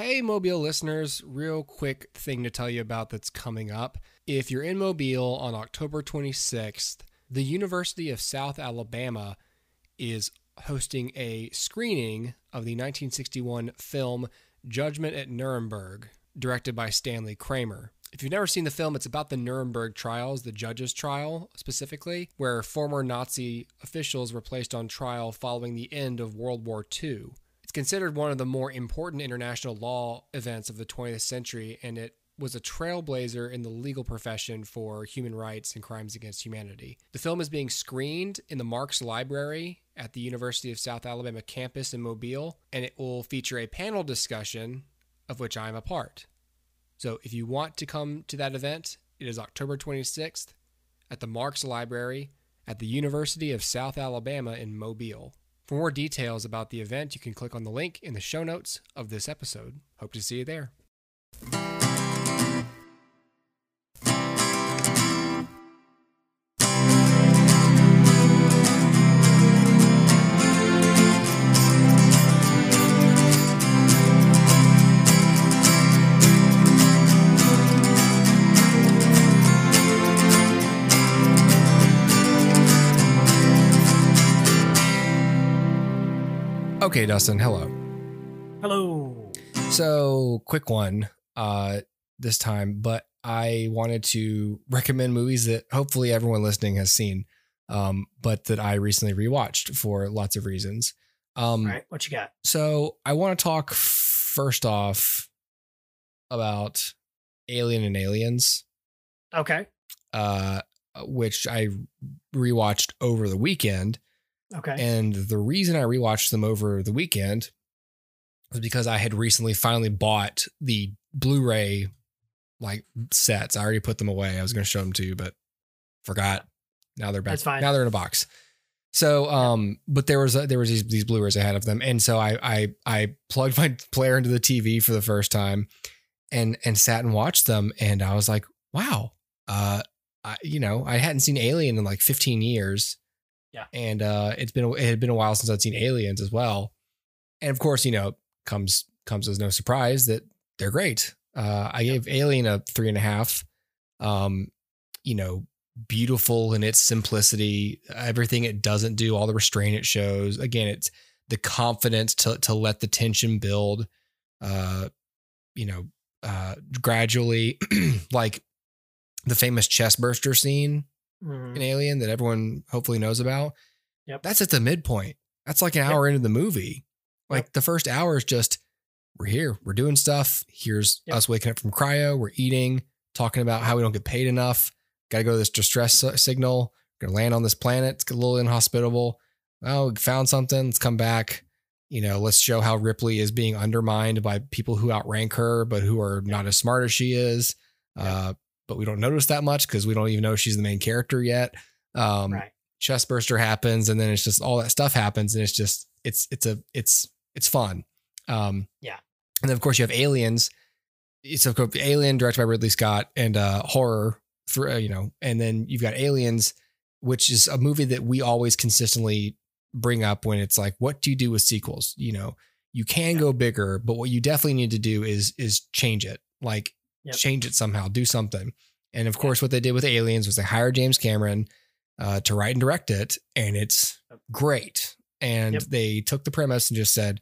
Hey, Mobile listeners, real quick thing to tell you about that's coming up. If you're in Mobile on October 26th, the University of South Alabama is hosting a screening of the 1961 film Judgment at Nuremberg, directed by Stanley Kramer. If you've never seen the film, it's about the Nuremberg trials, the judges' trial specifically, where former Nazi officials were placed on trial following the end of World War II. It's considered one of the more important international law events of the 20th century, and it was a trailblazer in the legal profession for human rights and crimes against humanity. The film is being screened in the Marx Library at the University of South Alabama campus in Mobile, and it will feature a panel discussion of which I am a part. So if you want to come to that event, it is October 26th at the Marx Library at the University of South Alabama in Mobile. For more details about the event, you can click on the link in the show notes of this episode. Hope to see you there. Okay, Dustin, hello. Hello. So, quick one uh this time, but I wanted to recommend movies that hopefully everyone listening has seen um but that I recently rewatched for lots of reasons. Um All right, what you got? so I want to talk first off about Alien and Aliens Okay. uh which I rewatched over the weekend Okay. and the reason I rewatched them over the weekend was because I had recently finally bought the Blu-ray like sets. I already put them away. I was going to show them to you, but forgot. Now they're back. That's fine. Now they're in a box. So, um, but there was a, there was these these Blu-rays ahead of them, and so I I I plugged my player into the TV for the first time, and and sat and watched them, and I was like, wow, uh, I, you know, I hadn't seen Alien in like 15 years. Yeah. And uh it's been it had been a while since I'd seen Aliens as well. And of course, you know, comes comes as no surprise that they're great. Uh I gave Alien a three and a half. Um, you know, beautiful in its simplicity, everything it doesn't do, all the restraint it shows. Again, it's the confidence to to let the tension build uh you know uh gradually like the famous chest burster scene Mhm. an alien that everyone hopefully knows about. Yep. That's at the midpoint. That's like an Yep. hour into the movie. Like Yep. the first hour is just we're here, we're doing stuff. Here's Yep. us waking up from cryo, we're eating, talking about how we don't get paid enough. Got to go to this distress signal. Gonna land on this planet. It's a little inhospitable. Oh, we found something. Let's come back. You know, let's show how Ripley is being undermined by people who outrank her, but who are not as smart as she is. Uh, but we don't notice that much because we don't even know she's the main character yet. Um, right. chest burster happens, and then it's just all that stuff happens, and it's just it's it's a it's it's fun. Um, Yeah. and then of course you have aliens. It's of course Alien, directed by Ridley Scott, and uh, horror. Through you know, and then you've got Aliens, which is a movie that we always consistently bring up when it's like, what do you do with sequels? You know, you can Yeah. go bigger, but what you definitely need to do is is change it. Like Yep. change it somehow, do something. And of course, what they did with Aliens was they hired James Cameron uh, to write and direct it, and it's great. And Yep. they took the premise and just said,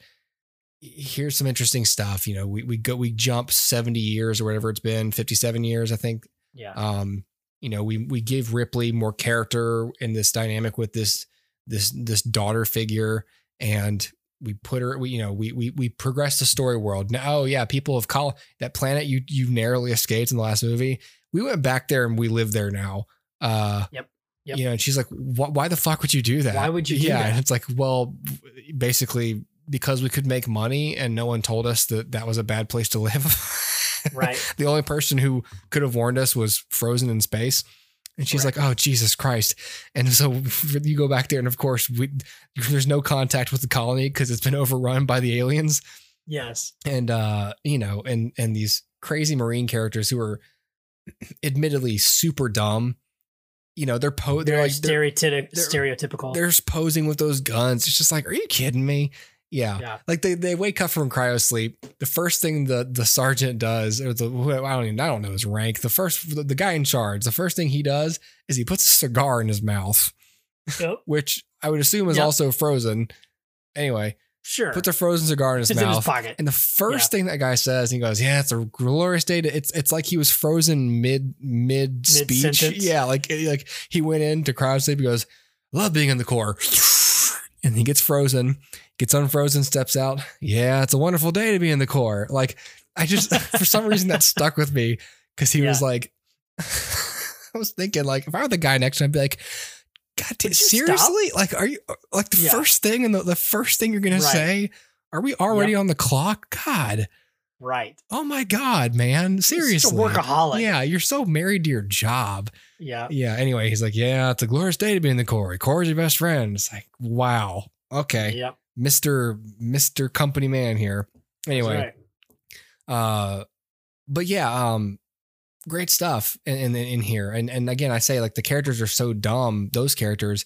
"Here's some interesting stuff." You know, we we go we jump seventy years or whatever it's been, fifty seven years, I think. Yeah. Um, you know, we we give Ripley more character in this dynamic with this this this daughter figure, and we put her. We you know we we we progress the story world. Now, oh yeah, people of call that planet you you narrowly escaped in the last movie. We went back there and we live there now. Uh, Yep. Yep. You know, and she's like, "Wh- "Why the fuck would you do that? Why would you do yeah, that? and it's like, well, basically because we could make money, and no one told us that that was a bad place to live. Right. the only person who could have warned us was frozen in space. And she's Correct. like, "Oh Jesus Christ!" And so you go back there, and of course, we, there's no contact with the colony because it's been overrun by the aliens, yes. and uh, you know, and and these crazy marine characters who are, admittedly, super dumb. You know, they're po- they're Very like they're, stereotypical. they're- stereotypical. they're posing with those guns. It's just like, are you kidding me? Yeah. Yeah. Like they, they wake up from cryo sleep. The first thing the the sergeant does, or the I don't even I don't know his rank. The first the, the guy in charge, the first thing he does is he puts a cigar in his mouth, Yep. which I would assume is Yep. also frozen. Anyway, Sure. puts a frozen cigar in his it's in his mouth. pocket. and the first thing that guy says, he goes, "Yeah, it's a glorious day." To, it's it's like he was frozen mid mid speech. Yeah, like like he went into cryo sleep. He goes, "Love being in the Corps," and he gets frozen, gets unfrozen, steps out. Yeah, it's a wonderful day to be in the Corps. Like I just for some reason that stuck with me because he was like, I was thinking like if I were the guy next to him, I'd be like. God, damn, you stop? seriously? Like, are you uh, like the Yeah. first thing and the, the first thing you're gonna say? Are we already on the clock? God, right. Oh my God, man. Seriously. Workaholic. Yeah, you're so married to your job. Yeah. Yeah. Anyway, he's like, Yeah, it's a glorious day to be in the Corps. Corps your best friend. It's like, wow. Okay. Yep. Mr. Mr. Company Man here. Anyway. right. Uh but yeah, um great stuff in, in in here. And and again, I say like the characters are so dumb, those characters,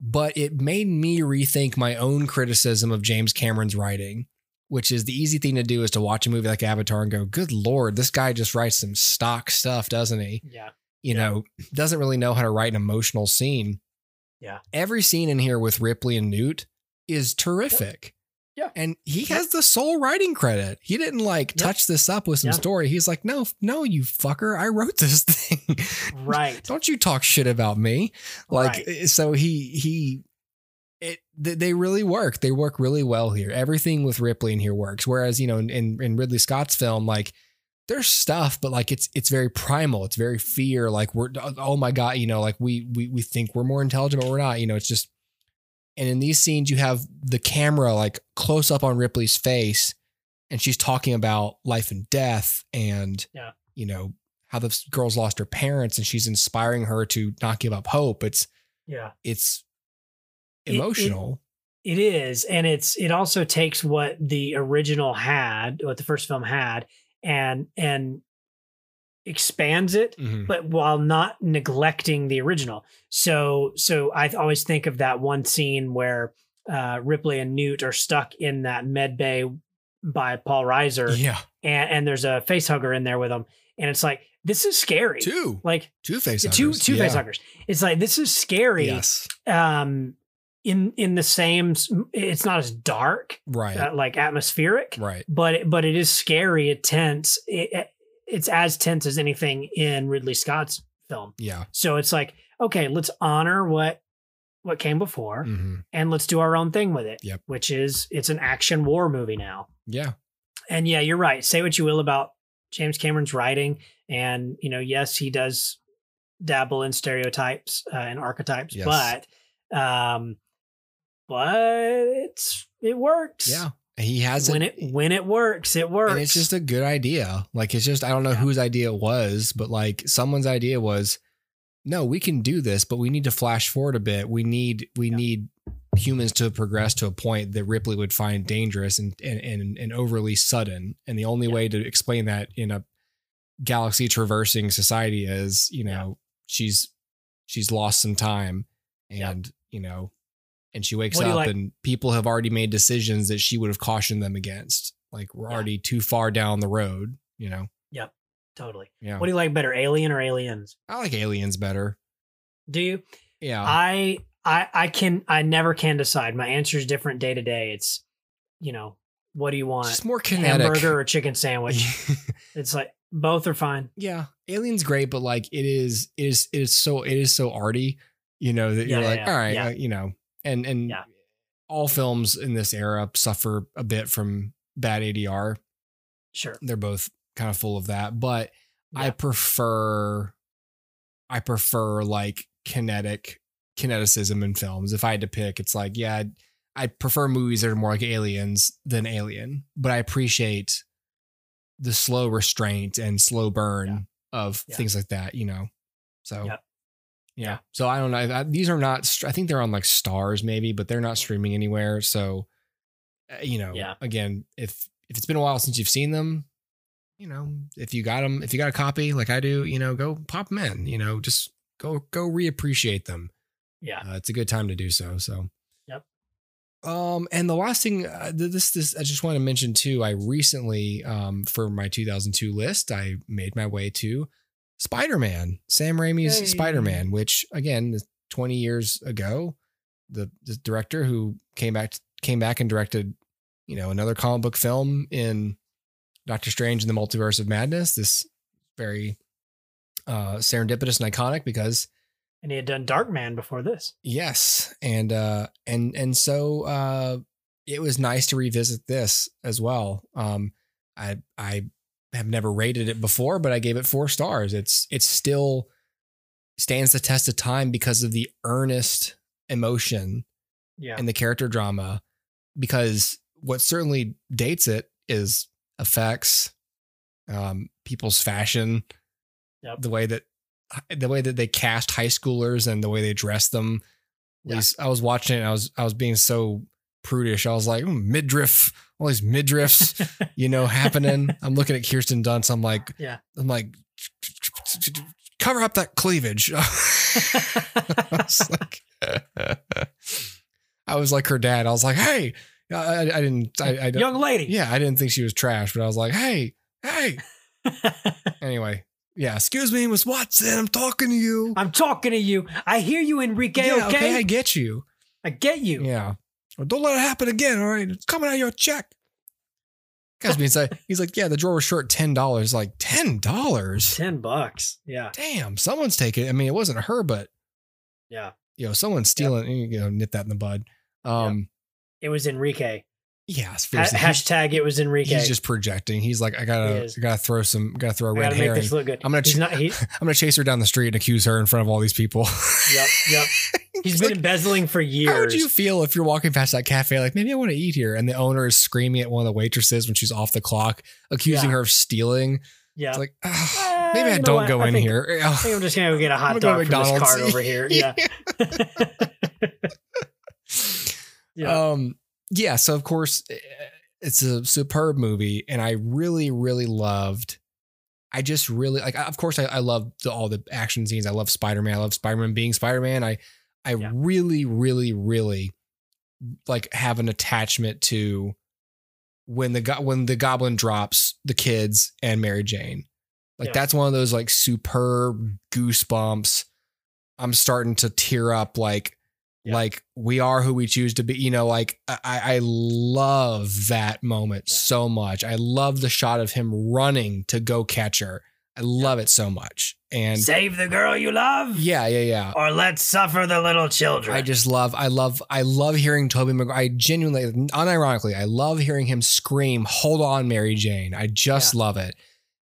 but it made me rethink my own criticism of James Cameron's writing, which is the easy thing to do is to watch a movie like Avatar and go, "Good lord, this guy just writes some stock stuff, doesn't he?" Yeah. You Yeah. know, doesn't really know how to write an emotional scene. Yeah. Every scene in here with Ripley and Newt is terrific. Yeah. And he has the sole writing credit. He didn't like touch this up with some Yeah. story. He's like, no, no, you fucker. I wrote this thing. Right. Don't you talk shit about me. Like, Right. eh, so he, he, it, th- they really work. They work really well here. Everything with Ripley in here works. Whereas, you know, in, in Ridley Scott's film, like, there's stuff, but like it's it's very primal. It's very fear. Like we're oh, oh my god, you know, like we we we think we're more intelligent, but we're not. You know, it's just. And in these scenes, you have the camera like close up on Ripley's face, and she's talking about life and death, and Yeah. you know how the girl's lost her parents, and she's inspiring her to not give up hope. It's Yeah. it's It- it- emotional. It is, and it's it also takes what the original had, what the first film had, and and expands it, Mhm. but while not neglecting the original. So so I always think of that one scene where uh, Ripley and Newt are stuck in that med bay by Paul Reiser, Yeah, and and there's a face hugger in there with them, and it's like this is scary. two Like two face two two face huggers. It's like this is scary. Yes, Um, in in the same, it's not as dark, right, uh, like atmospheric, right. but it- but it is scary, it tense. It, it- it's as tense as anything in Ridley Scott's film. Yeah. So it's like, okay, let's honor what what came before, hmm and let's do our own thing with it. Yep. Which is it's an action war movie now. Yeah. And yeah, you're right. Say what you will about James Cameron's writing, and you know, yes, he does dabble in stereotypes uh, and archetypes, Yes. but um, but it's it works. Yeah. He has when it when it works, it works. and it's just a good idea. Like it's just I don't know Yeah. whose idea it was, but like someone's idea was, no, we can do this, but we need to flash forward a bit. We need we Yeah. need humans to progress to a point that Ripley would find dangerous and and and, and overly sudden. And the only Yeah. way to explain that in a galaxy traversing society is, you know, she's she's lost some time and, you know, and she wakes What do you up like- and people have already made decisions that she would have cautioned them against. Like we're Yeah. already too far down the road, you know. Yep. Totally. Yeah. What do you like better, Alien or Aliens? I like aliens better. Do you? Yeah. I I I can I never can decide. My answer is different day to day. It's you know what do you want? just more kinetic. Hamburger or chicken sandwich? it's like both are fine. yeah. Aliens great, but like it is it is it is so it is so arty, you know, that Yeah, you're yeah, like, all right, uh, you know, and and Yeah. all films in this era suffer a bit from bad ADR. Sure. They're both kind of full of that, but I prefer I prefer like kinetic kineticism in films. If I had to pick, it's like, yeah, I'd, I prefer movies that are more like aliens than alien, but I appreciate the slow restraint and slow burn of Yeah. things like that, you know? So, Yep. Yeah. So I don't know. I, these are not, I think they're on like Starz maybe, but they're not streaming anywhere. So, uh, you know, Yeah. again, if, if it's been a while since you've seen them, you know, if you got them, if you got a copy like I do, you know, go pop them in, you know, just go, go reappreciate them. Yeah. Uh, it's a good time to do so. So, yep. Um, and the last thing, uh, this this I just want to mention too. I recently, um, for my 2002 list, I made my way to Spider Man, Sam Raimi's Hey. Spider Man, which again, 20 years ago, the the director who came back came back and directed, you know, another comic book film in Doctor Strange and the Multiverse of Madness. This very uh serendipitous and iconic because And he had done Darkman before this. Yes, and uh, and and so uh, it was nice to revisit this as well. Um, I I have never rated it before, but I gave it four stars. It's it's still stands the test of time because of the earnest emotion Yeah. and the character drama. Because what certainly dates it is effects, um, people's fashion, Yep. the way that the way that they cast high schoolers and the way they dress them. Yeah. I was watching it. And I was I was being so prudish. I was like "Mm, midriff, all these midriffs, you know, happening. I'm looking at Kirsten Dunst. I'm like, Yeah. I'm like, cover up that cleavage. I was like, I was like her dad. I was like, hey, I, didn't, I, I don't, Young lady. yeah, I didn't think she was trash, but I was like, hey, hey. Anyway, yeah, excuse me, Miss Watson, I'm talking to you. I'm talking to you. I hear you, Enrique. yeah, okay? I get you. I get you. Yeah. Well, don't let it happen again, all right? It's coming out of your check. Guy's being like, he's like, yeah, the drawer was short ten dollars. Like ten dollars. Ten bucks. Yeah. Damn, someone's taking. it. I mean, it wasn't her, but Yeah. you know, someone's stealing. You know, nip that in the bud. Um, It was Enrique. Yeah, seriously, hashtag it was Enrique. he's just projecting. He's like, I gotta. I gotta throw some, gotta throw a red gotta make herring. this look good. I'm gonna ch- not. He, I'm gonna chase her down the street and accuse her in front of all these people. yep. Yep. He's been like, embezzling for years. How would you feel if you're walking past that cafe, like maybe I want to eat here, and the owner is screaming at one of the waitresses when she's off the clock, accusing Yeah. her of stealing? yeah. It's like, "Ah, Uh, maybe I don't go I in think- here. I think I'm just gonna go get a hot dog from this McDonald's. cart over here. Yeah. yeah. Um, yeah. So of course, eh, it's a superb movie, and I really, really loved. I just really like. Of course, I, I love the, all the action scenes. I love Spider Man. I love Spider Man being Spider Man. I, I Yeah. really, really, really like have an attachment to when the go- when the Goblin drops the kids and Mary Jane. Like Yeah. that's one of those like superb goosebumps. I'm starting to tear up. Like Yeah. like we are who we choose to be you know like i i love that moment Yeah. so much i love the shot of him running to go catch her i love it so much and Save the girl you love, yeah yeah yeah or let's suffer the little children. I just love, I love, I love hearing Tobey Maguire. I genuinely, unironically, I love hearing him scream, "Hold on, Mary Jane!" I just love it.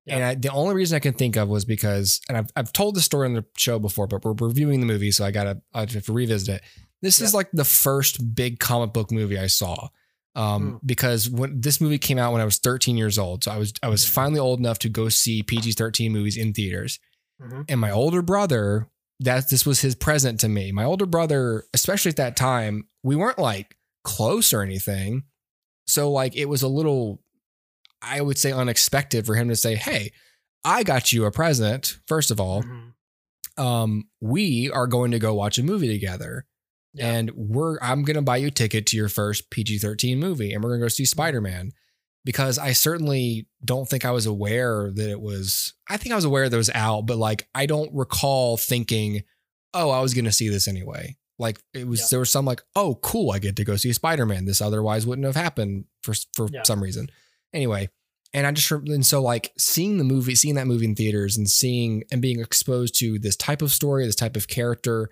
And I, the only reason I can think of was because, and I've I've told the story on the show before, but we're reviewing the movie, so I gotta I have to revisit it. This is like the first big comic book movie I saw. Um, Mm. because when this movie came out when I was 13 years old, so I was I was Mhm. finally old enough to go see PG-13 movies in theaters Mhm. and my older brother that this was his present to me my older brother especially at that time we weren't like close or anything so like it was a little i would say unexpected for him to say hey i got you a present first of all Mhm. um we are going to go watch a movie together Yeah. and we're i'm going to buy you a ticket to your first pg-13 movie and we're going to go see spider-man because i certainly don't think i was aware that it was i think i was aware that it was out but like i don't recall thinking oh i was going to see this anyway like it was Yeah. there was some like oh cool i get to go see spider-man this otherwise wouldn't have happened for for Yeah. some reason anyway and I just and so like seeing the movie, seeing that movie in theaters, and seeing and being exposed to this type of story, this type of character,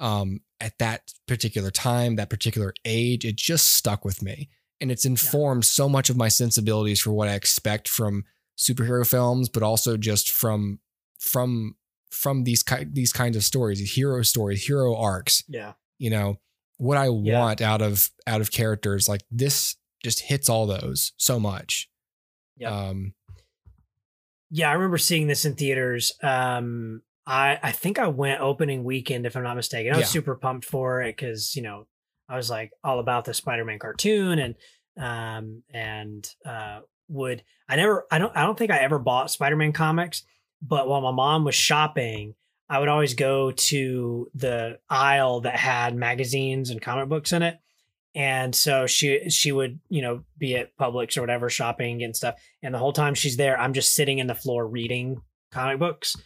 um, at that particular time, that particular age, it just stuck with me, and it's informed so much of my sensibilities for what I expect from superhero films, but also just from from from these ki- these kinds of stories, hero stories, hero arcs. Yeah. You know what I Yeah. want out of out of characters like this just hits all those so much. Yep. Um, Yeah, I remember seeing this in theaters. Um, I I think I went opening weekend, if I'm not mistaken. I was Yeah. super pumped for it because you know I was like all about the Spider-Man cartoon and um and uh would I never I don't I don't think I ever bought Spider-Man comics, but while my mom was shopping, I would always go to the aisle that had magazines and comic books in it. and so she she would you know be at Publix or whatever shopping and stuff, and the whole time she's there, I'm just sitting in the floor reading comic books,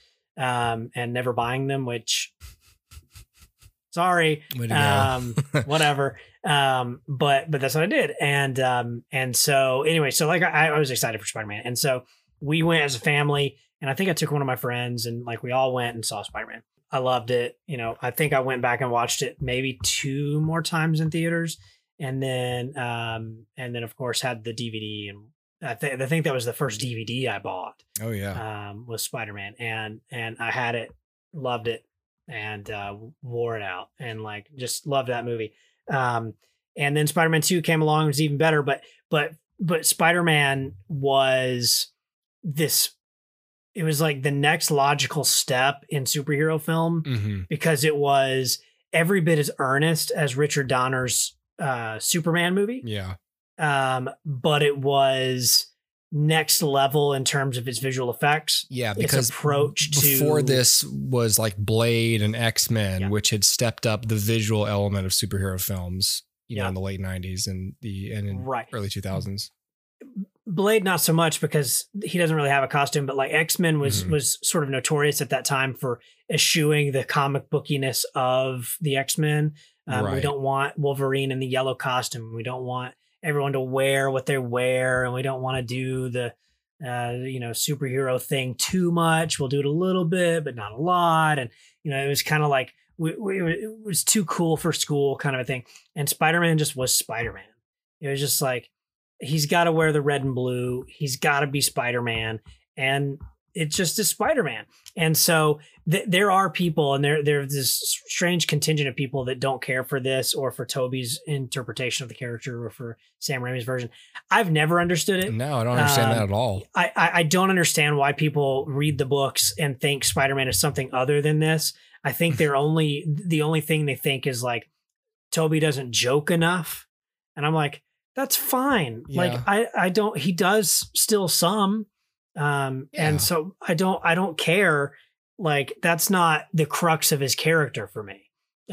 um, and never buying them, which. Sorry, Way to go. um whatever um but but that's what i did and um and so anyway so like i, I was excited for spider-man and so we went as a family and i think i took one of my friends and like we all went and saw spider-man i loved it you know i think i went back and watched it maybe two more times in theaters and then um and then of course had the dvd and i, th- I think that was the first dvd i bought oh yeah. um, was Spider Man, and and I had it, loved it, and uh, wore it out, and like just loved that movie. Um, and then Spider Man Two came along, it was even better, but but but Spider Man was this. It was like the next logical step in superhero film hmm because it was every bit as earnest as Richard Donner's uh, Superman movie Yeah. Um, but it was next level in terms of its visual effects. Yeah, Its because approach to before this was like Blade and X Men, Yeah. which had stepped up the visual element of superhero films. You know, in the late '90s and the and in right, early 2000s. Blade not so much because he doesn't really have a costume, but like X Men was Mhm. was sort of notorious at that time for eschewing the comic bookiness of the X Men. Um, We don't want Wolverine in the yellow costume. We don't want everyone to wear what they wear, and we don't want to do the uh, you know superhero thing too much. We'll do it a little bit, but not a lot. And you know, it was kind of like we, we, it was too cool for school, kind of a thing. And Spider Man just was Spider Man. It was just like he's got to wear the red and blue. He's got to be Spider Man, and it just is Spider Man. And so th- there are people, and there there's this strange contingent of people that don't care for this or for Tobey's interpretation of the character or for Sam Raimi's version. I've never understood it. No, I don't understand Um, that at all. I, I I don't understand why people read the books and think Spider Man is something other than this. I think they're only the only thing they think is like Tobey doesn't joke enough, and I'm like, that's fine. Yeah. Like I I don't. He does still some, um, Yeah. and so I don't I don't care. Like that's not the crux of his character for me.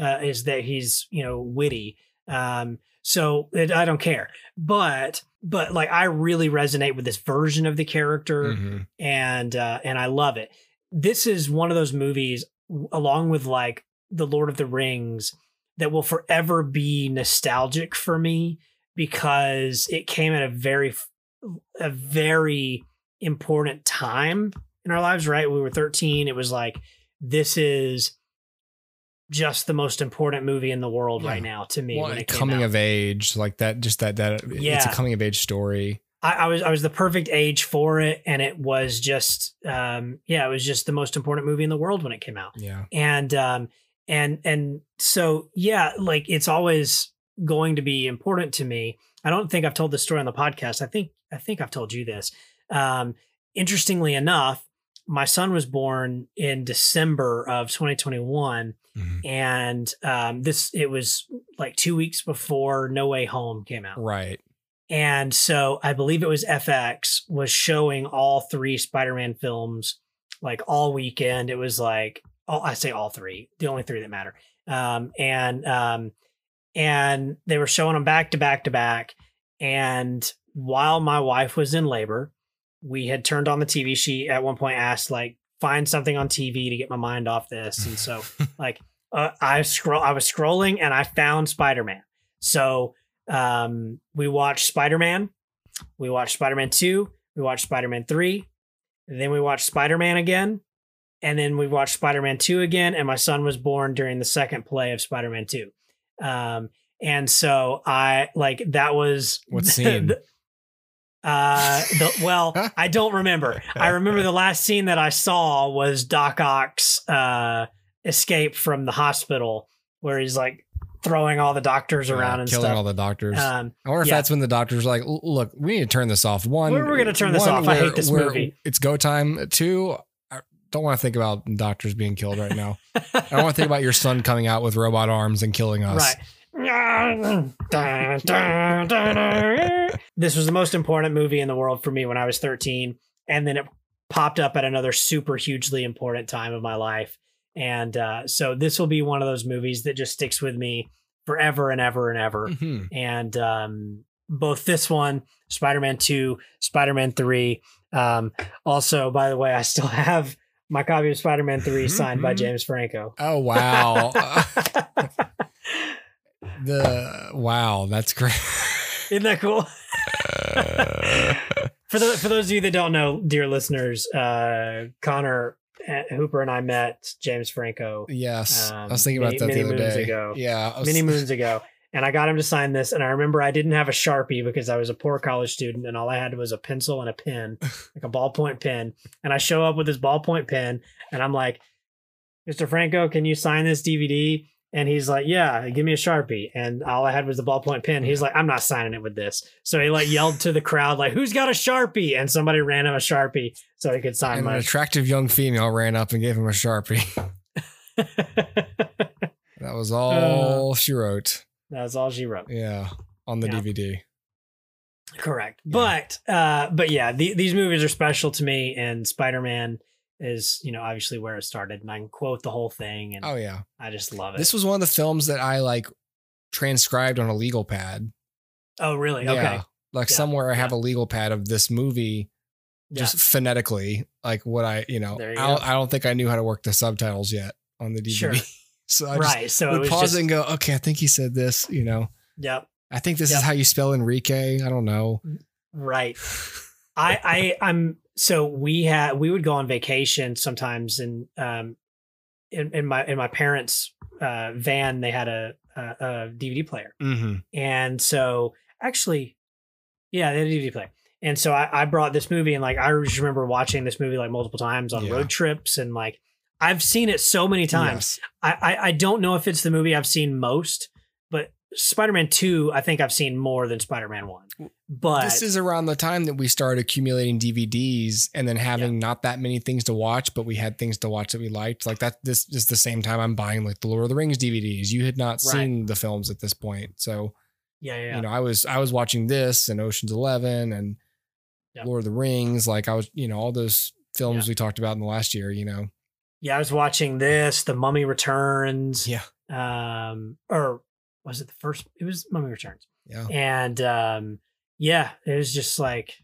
Uh, is that he's you know witty. Um, so it, I don't care. But but like I really resonate with this version of the character Mhm. and uh and I love it. This is one of those movies along with like The Lord of the Rings that will forever be nostalgic for me because it came at a very a very important time in our lives, right? We were 13. It was like this is just the most important movie in the world Yeah. right now to me Well, when it came coming of age, like that, just that that yeah. it's a coming of age story. I, I was I was the perfect age for it, and it was just um yeah, it was just the most important movie in the world when it came out. Yeah. And um and and so yeah, like it's always going to be important to me. I don't think I've told this story on the podcast. I think I think I've told you this. Um interestingly enough, my son was born in December of 2021 Mhm. and um this it was like 2 weeks before No Way Home came out. Right. And so I believe it was FX was showing all three Spider-Man films like all weekend. It was like all, I say all three, the only three that matter. Um, and um, and they were showing them back to back to back. And while my wife was in labor, we had turned on the TV. She at one point asked like, "Find something on TV to get my mind off this." And so like uh, I scroll, I was scrolling and I found Spider Man. So um, we watched Spider Man, we watched Spider Man Two, we watched Spider Man Three, and then we watched Spider Man again, and then we watched Spider Man Two again. And my son was born during the second play of Spider Man Two, um, and so I like that was What scene? Uh, the, well, I don't remember. I remember the last scene that I saw was Doc Ock's uh, escape from the hospital, where he's like throwing all the doctors around Yeah, and killing stuff. all the doctors. um, I wonder if yeah. that's when the doctors are like, look, we need to turn this off. One, We're- we're gonna turn this one, off. I hate this movie. It's go time. Two, I don't want to think about doctors being killed right now. I don't want to think about your son coming out with robot arms and killing us. right. This was the most important movie in the world for me when I was 13. And then it popped up at another super hugely important time of my life. And uh, so this will be one of those movies that just sticks with me forever and ever and ever. Mhm. And um, both this one, Spider Man 2, Spider Man 3. Um, also, by the way, I still have my copy of Spider Man 3 signed by Mhm. James Franco. Oh wow. the wow, that's great. Isn't that cool? for the for those of you that don't know, dear listeners, uh, Connor uh, Hooper and I met James Franco yes. I Um, was thinking about many- that the many other moons day. ago. Yeah. Was- many moons ago, and I got him to sign this. And I remember I didn't have a sharpie because I was a poor college student, and all I had was a pencil and a pen, like a ballpoint pen. And I show up with this ballpoint pen, and I'm like, "Mr. Franco, can you sign this DVD?" And he's like, "Yeah, give me a sharpie." And all I had was the ballpoint pen. He's like, "I'm not signing it with this." So he like yelled to the crowd, like, "Who's got a sharpie?" And somebody ran him a sharpie so he could sign and an my. attractive young female ran up and gave him a sharpie. That was all she wrote. That's all she wrote. Yeah, on the Yeah. DVD. Correct. Yeah. But uh but yeah, the, these movies are special to me and Spider-Man is, you know, obviously where it started and I can quote the whole thing and Oh yeah. I just love it. This was one of the films that I like transcribed on a legal pad. oh, really? Yeah. Okay. Like Yeah, somewhere I have yeah. a legal pad of this movie just phonetically, like what I, you know, you I. I don't think I knew how to work the subtitles yet on the DVD. Sure. so I just right. So would pause just, and go, okay, I think he said this, you know. Yep. I think this Yep. is how you spell Enrique. I don't know. Right. I I I'm so we had we would go on vacation sometimes and um in, in my in my parents uh van they had a a, a DVD player. Mm-hmm. And so actually, yeah, they had a DVD player. And so I, I brought this movie and like I just remember watching this movie like multiple times on Yeah. road trips and like I've seen it so many times. I, I I don't know if it's the movie I've seen most, but Spider-Man 2, I think I've seen more than Spider-Man 1. But this is around the time that we started accumulating DVDs and then having not that many things to watch, but we had things to watch that we liked. Like that, this is the same time I'm buying like the Lord of the Rings DVDs. You had not Right. seen the films at this point, so yeah, yeah, yeah. you know I was I was watching this and Ocean's Eleven and Yep. Lord of the Rings. Like I was, you know, all those films we talked about in the last year. You know, yeah, I was watching this, The Mummy Returns. yeah, Um or was it the first it was Mummy Returns. yeah, and um yeah it was just like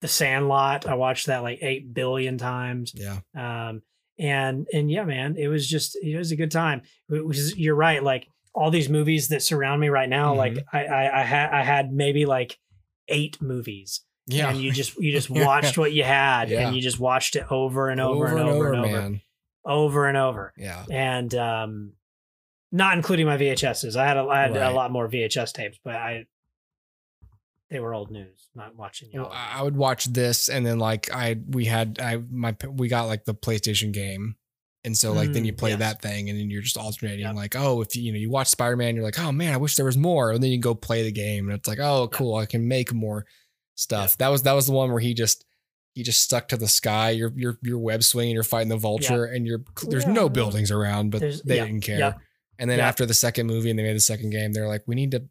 the sandlot i watched that like 8 billion times yeah. um and and yeah man it was just it was a good time it was you're right like all these movies that surround me right now like Mhm. i i, I had i had maybe like eight movies Yeah, and you just you just watched what you had Yeah. and you just watched it over and over, and over, and over man. over and over Yeah, and um not including my VHSs. I had a, I had Right. a lot more VHS tapes, but I they were old news. Not watching Well. I would watch this, and then like I we had I my we got like the PlayStation game, and so like then you Mm, play yes. that thing, and then you're just alternating. Yep. Like oh, if you you know you watch Spider Man, you're like oh man, I wish there was more, and then you go play the game, and it's like oh cool, I can make more stuff. That was that was the one where he just he just stuck to the sky. You're you're you're web swinging, you're fighting the vulture, and you're there's Yeah. no buildings around, but There's- they yeah, didn't care. And then Yeah. after the second movie, and they made the second game, they're like we need to.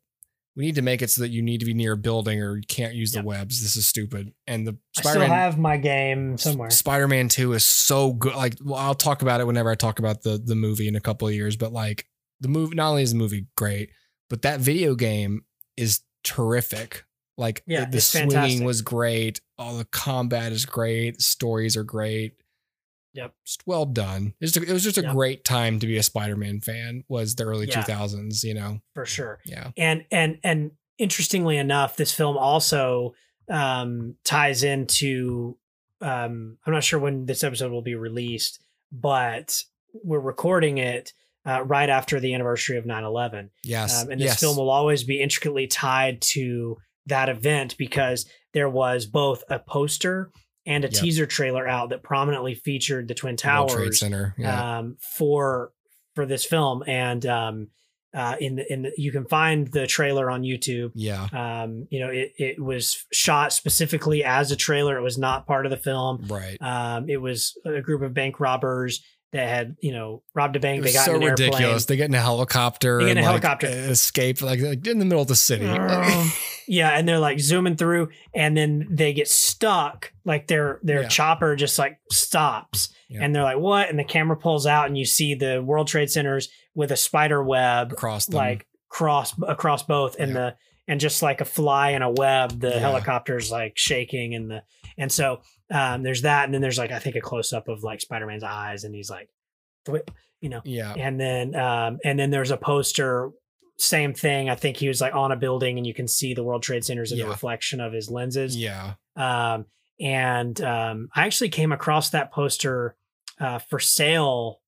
We need to make it so that you need to be near a building or you can't use the Yep. webs. This is stupid. And the I still Spider-Man have my game somewhere. Spider Man Two is so good. Like, well, I'll talk about it whenever I talk about the the movie in a couple of years. But like, the movie not only is the movie great, but that video game is terrific. Like, Yeah, the, the swinging fantastic. was great. All the combat is great. The stories are great. Yep. Just well done. Just a- it was just a Yep. great time to be a Spider Man fan. Was the early Yeah. two thousands? You know? for sure. Yeah. And and and interestingly enough, this film also um ties into um I'm not sure when this episode will be released, but we're recording it uh, right after the anniversary of 9/11. Yes. Um, and this yes. film will always be intricately tied to that event because there was both a poster and a Yep. teaser trailer out that prominently featured the Twin Towers World Trade Center. Yeah. um, for for this film. And um, uh, in the in the, you can find the trailer on YouTube. yeah. Um, you know, it it was shot specifically as a trailer. It was not part of the film. Right. Um, it was a group of bank robbers that had you know robbed a bank. They got so in an airplane. ridiculous. They get in a helicopter. They get in and, a like, helicopter. escape like, like in the middle of the city. yeah, and they're like zooming through, and then they get stuck. Like their their Yeah. chopper just like stops, Yeah. and they're like, "What?" And the camera pulls out, and you see the World Trade Centers with a spider web across them. like cross across both and Yeah. the and just like a fly in a web the helicopter's like shaking and the and so um there's that and then there's like i think a close-up of like spider-man's eyes and he's like you know Yeah. and then um and then there's a poster same thing i think he was like on a building and you can see the world trade centers in Yeah. the reflection of his lenses Yeah. um, and um, I actually came across that poster uh, for sale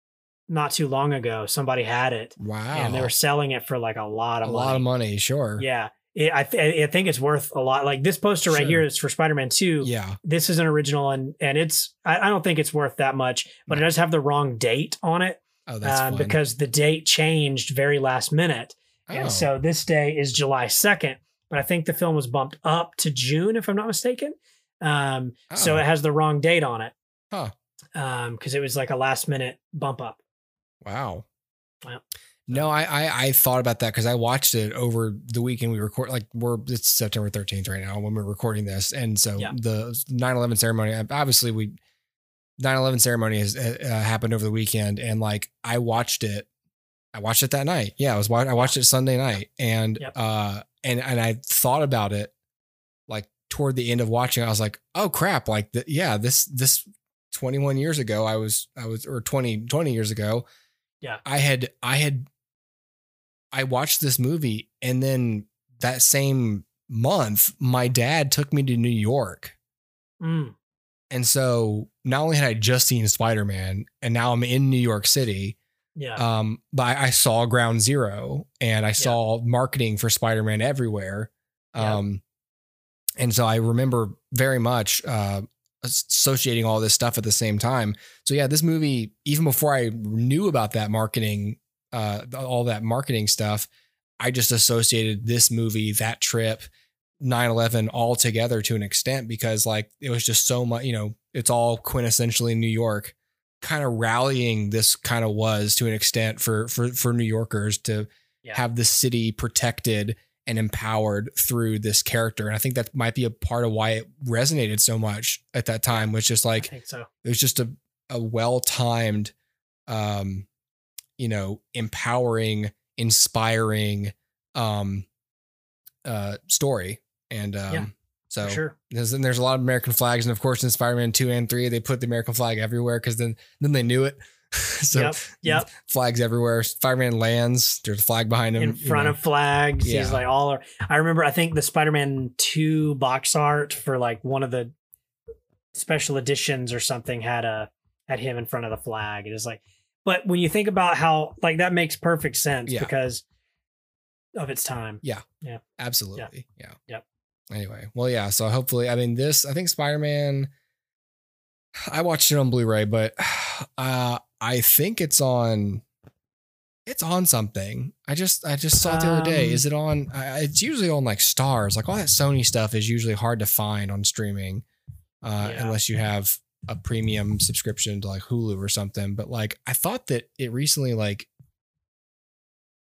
not too long ago. Somebody had it, Wow. and they were selling it for like a lot of a of lot of money. Sure. Yeah, it, I th- I think it's worth a lot. Like this poster right here is for Spider-Man Two. Yeah. This is an original, and and it's I, I don't think it's worth that much, but it does have the wrong date on it Oh, that's um, because the date changed very last minute. oh. And so this day is July 2nd, but I think the film was bumped up to June, if I'm not mistaken. Um, So Oh. it has the wrong date on it. Huh. Um, because it was like a last minute bump up. Wow. Wow. No, I, I I thought about that because I watched it over the weekend. We record like we're it's September 13th right now when we're recording this, and so Yeah. the 9/11 ceremony. Obviously, we 9/11 ceremony has uh, uh, happened over the weekend, and like I watched it. I watched it that night. Yeah, I was wa- I watched it Sunday night, and Yep. uh and and I thought about it like toward the end of watching. I was like, oh crap! Like the, yeah, this this 21 years ago, I was I was or 20 20 years ago. Yeah. I had I had I watched this movie and then that same month my dad took me to New York. Mm, And so not only had I just seen Spider-Man and now I'm in New York City, yeah. um, but I, I saw Ground Zero and I saw marketing for Spider-Man everywhere. Yeah. Um, and so I remember very much uh, associating all this stuff at the same time. So yeah, this movie, even before I knew about that marketing, uh, all that marketing stuff, I just associated this movie, that trip, 9-11 all together to an extent because like it was just so much, you know, it's all quintessentially New York kind of rallying this kind of was to an extent for for for New Yorkers to Yeah. have the city protected and empowered through this character. And I think that might be a part of why it resonated so much at that time, was just like so. it was just a, a well timed, um, you know, empowering, inspiring, um, uh, story. And um, Yeah, so sure. there's, and there's a lot of American flags, and of course in Spider-Man two and three, they put the American flag everywhere because then then they knew it. so yep. Yep. flags everywhere. Spider-Man lands. There's a flag behind him In you front know. of flags. Yeah. He's like all I remember I think the Spider-Man 2 box art for like one of the special editions or something had a had him in front of the flag. It is like but when you think about how like that makes perfect sense Yeah. because of its time. Yeah. Yeah. Absolutely. Yeah. Yep. Anyway, well, yeah. So hopefully, I mean, this, I think Spider Man, I watched it on Blu ray, but uh, I think it's on. It's on something. I just I just saw it the other day. Um, Is it on? I it's usually on like Starz. Like all that Sony stuff is usually hard to find on streaming, uh, Yeah. unless you have a premium subscription to like Hulu or something. But like I thought that it recently like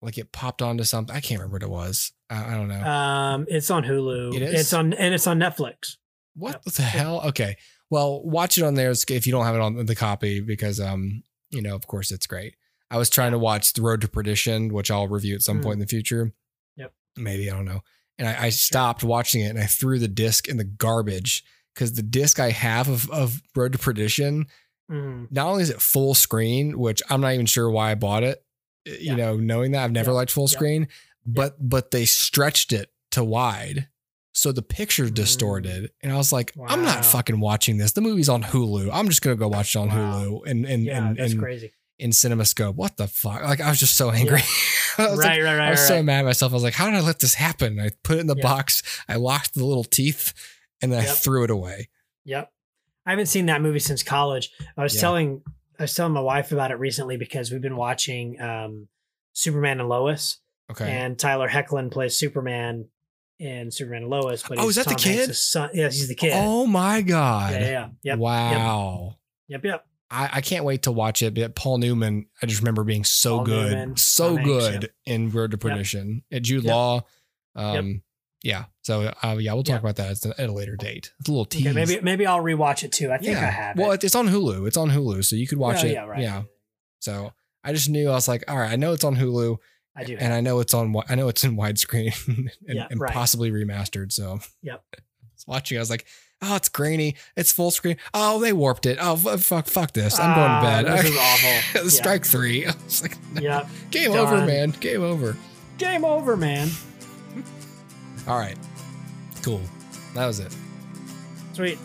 like it popped onto something. I can't remember what it was. I, I don't know. Um it's on Hulu. It is? It's on and it's on Netflix. What the hell? Okay. Well, watch it on there if you don't have it on the copy because um, you know, of course it's great. I was trying to watch The Road to Perdition, which I'll review at some Mm. point in the future. Yep. Maybe, I don't know. And I, I stopped watching it and I threw the disc in the garbage because the disc I have of, of Road to Perdition, Mhm. not only is it full screen, which I'm not even sure why I bought it, you Yeah. know, knowing that I've never Yeah. liked full Yeah. screen, but but they stretched it to wide. So the picture's Mm. distorted. And I was like, I'm not fucking watching this. The movie's on Hulu. I'm just gonna go watch it on Wow. Hulu and and Yeah, and, that's and crazy. in CinemaScope. What the fuck? Like I was just so angry. I was, like, Right, right, right. I was so mad at myself. I was like, how did I let this happen? I put it in the Yeah. box, I locked the little teeth, and then I threw it away. Yep. I haven't seen that movie since college. I was Yeah. telling I was telling my wife about it recently because we've been watching um, Superman and Lois, Okay. and Tyler Hoechlin plays Superman in Superman and Lois. But Oh, he's is that the kid? Son. Yes, he's the kid. Oh my god. yeah, yeah, yeah. Yep, wow. yep, yep. I, I can't wait to watch it. But Paul Newman, I just remember being so Paul good, Newman, so Tom Hanks, good in Road to Perdition. At Jude Yep. Law, um, yeah. So uh, yeah, we'll talk Yep. about that at a- later date. It's a little tease. Okay, maybe maybe I'll rewatch it too. I think I have. Well, it. it's on Hulu. It's on Hulu, so you could watch Yeah, it. Yeah, right. Yeah. So I just knew I was like, all right, I know it's on Hulu. I do. and I know it's on. I know it's in widescreen and, Yeah, and right. possibly remastered. So Yep. I was watching. I was like, oh, it's grainy. It's full screen. Oh, they warped it. Oh, fu- fuck, fuck this. I'm going Ah, to bed. This is awful. Yeah. Strike three. I was like, Yep. game over, man. Game over. Game over, man. All right. Cool. That was it. Sweet.